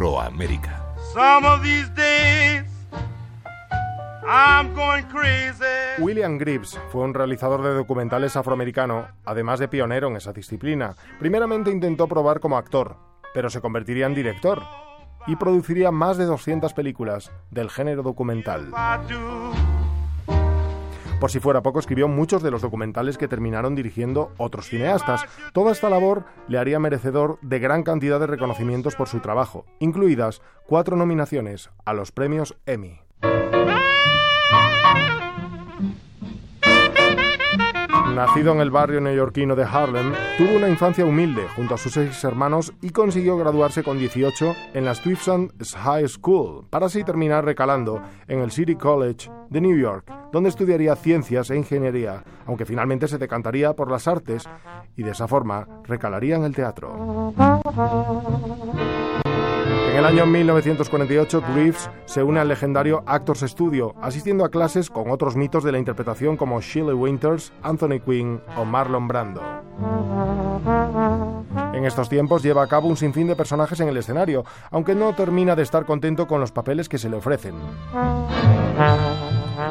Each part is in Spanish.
Afroamérica. William Greaves fue un realizador de documentales afroamericano, además de pionero en esa disciplina. Primeramente intentó probar como actor, pero se convertiría en director y produciría más de 200 películas del género documental. Por si fuera poco, escribió muchos de los documentales que terminaron dirigiendo otros cineastas. Toda esta labor le haría merecedor de gran cantidad de reconocimientos por su trabajo, incluidas cuatro nominaciones a los premios Emmy. Nacido en el barrio neoyorquino de Harlem, tuvo una infancia humilde junto a sus seis hermanos y consiguió graduarse con 18 en la Stuyvesant High School, para así terminar recalando en el City College de New York, donde estudiaría ciencias e ingeniería, aunque finalmente se decantaría por las artes y de esa forma recalaría en el teatro. El año 1948, Greaves se une al legendario Actors Studio, asistiendo a clases con otros mitos de la interpretación como Shirley Winters, Anthony Quinn o Marlon Brando. En estos tiempos lleva a cabo un sinfín de personajes en el escenario, aunque no termina de estar contento con los papeles que se le ofrecen.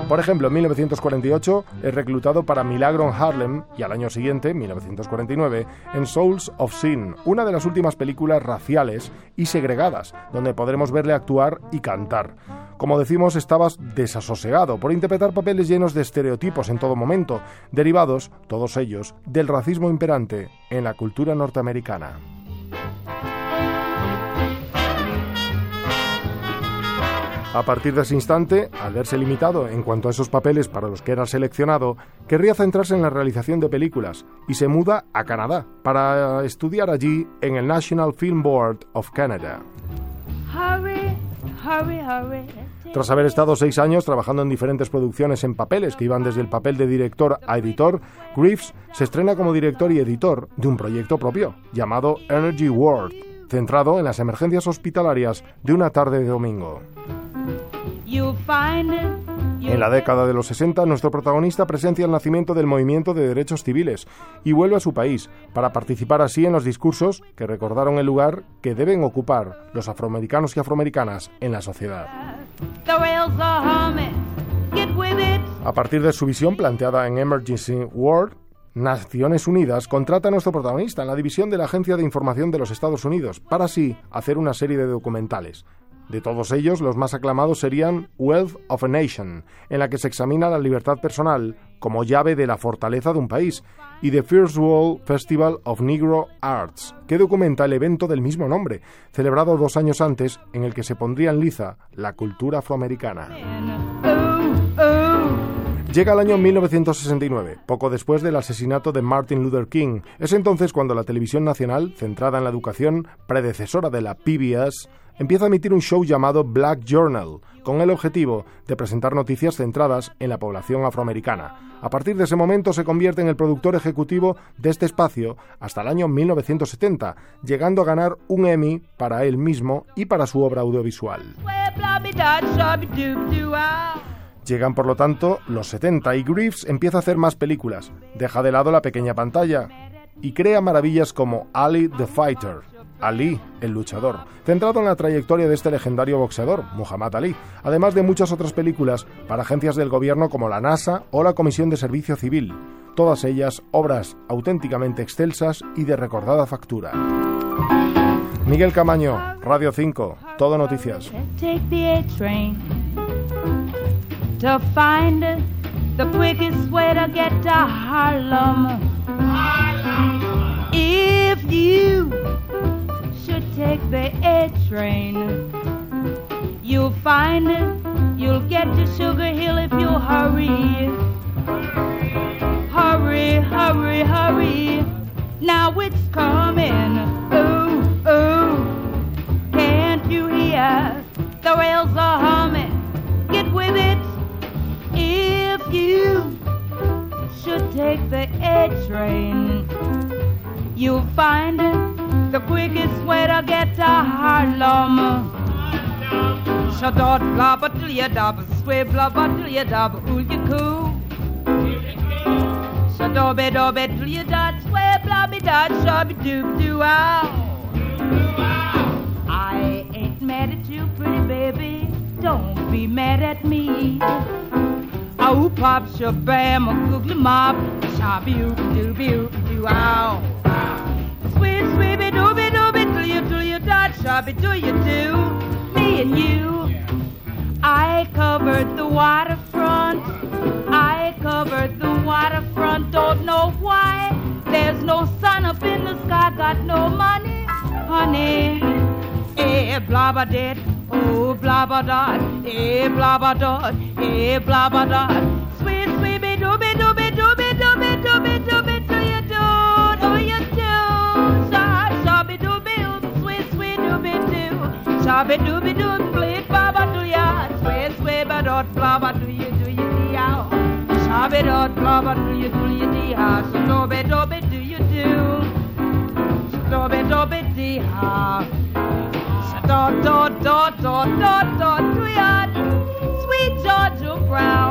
Por ejemplo, en 1948 es reclutado para Milagro en Harlem y al año siguiente, 1949, en Souls of Sin, una de las últimas películas raciales y segregadas, donde podremos verle actuar y cantar. Como decimos, estaba desasosegado por interpretar papeles llenos de estereotipos en todo momento, derivados, todos ellos, del racismo imperante en la cultura norteamericana. A partir de ese instante, al verse limitado en cuanto a esos papeles para los que era seleccionado, querría centrarse en la realización de películas y se muda a Canadá para estudiar allí en el National Film Board of Canada. Tras haber estado seis años trabajando en diferentes producciones en papeles que iban desde el papel de director a editor, Greaves se estrena como director y editor de un proyecto propio llamado Energy World, centrado en las emergencias hospitalarias de una tarde de domingo. En la década de los 60, nuestro protagonista presencia el nacimiento del movimiento de derechos civiles y vuelve a su país para participar así en los discursos que recordaron el lugar que deben ocupar los afroamericanos y afroamericanas en la sociedad. A partir de su visión planteada en Emergency World, Naciones Unidas contrata a nuestro protagonista en la división de la Agencia de Información de los Estados Unidos para así hacer una serie de documentales. De todos ellos, los más aclamados serían Wealth of a Nation, en la que se examina la libertad personal como llave de la fortaleza de un país, y The First World Festival of Negro Arts, que documenta el evento del mismo nombre, celebrado dos años antes, en el que se pondría en liza la cultura afroamericana. Llega el año 1969, poco después del asesinato de Martin Luther King. Es entonces cuando la televisión nacional, centrada en la educación, predecesora de la PBS, empieza a emitir un show llamado Black Journal, con el objetivo de presentar noticias centradas en la población afroamericana. A partir de ese momento se convierte en el productor ejecutivo de este espacio hasta el año 1970, llegando a ganar un Emmy para él mismo y para su obra audiovisual. Llegan por lo tanto los 70 y Greaves empieza a hacer más películas, deja de lado la pequeña pantalla y crea maravillas como Ali the Fighter, Ali el luchador, centrado en la trayectoria de este legendario boxeador, Muhammad Ali, además de muchas otras películas para agencias del gobierno como la NASA o la Comisión de Servicio Civil, todas ellas obras auténticamente excelsas y de recordada factura. Miguel Camaño, Radio 5, Todo Noticias. To find the quickest way to get to Harlem. Harlem. If you should take the A train, you'll find it. you'll get to Sugar Hill if you hurry. Hurry, hurry, hurry. Now it's coming. Train, you'll find it the quickest way to get to Harlem. Shadot blabba till you dab, sway blabba till you dab, ooh you cool. Shadobe dobe till you dot, sway blabby dot, shabby doop doo ow. I ain't mad at you, pretty baby. Don't be mad at me. Oh, pop, shabam, a googly mop, shabby, dooby, doo, ow. Sweet, sweetie, dooby, dooby, do you, do you, dot, shabby, do you do? Me and you. I covered the waterfront. I covered the waterfront. Don't know why. There's no sun up in the sky. Got no money, honey. Eh, blah blah dead. Oh, blah dot. Eh, blah dot. Eh, blah dot. Sweet, sweet, dooby, dooby, dooby, dooby, dooby, dooby, do be do you do? Do you do? Shabby, shabby, dooby, sweet, sweet, dooby, do. Shabby, dooby, dooby, bleed, baba, do ya? Sway, sway, ba, dot, blah, do you, do you, do ya? Shabby, dot, blah, do you, do you, do ya? So, dooby, dooby, do you do? So, dooby, dooby, do ya? dot dot dot dot dot dot to yard. Sweet Georgia Brown.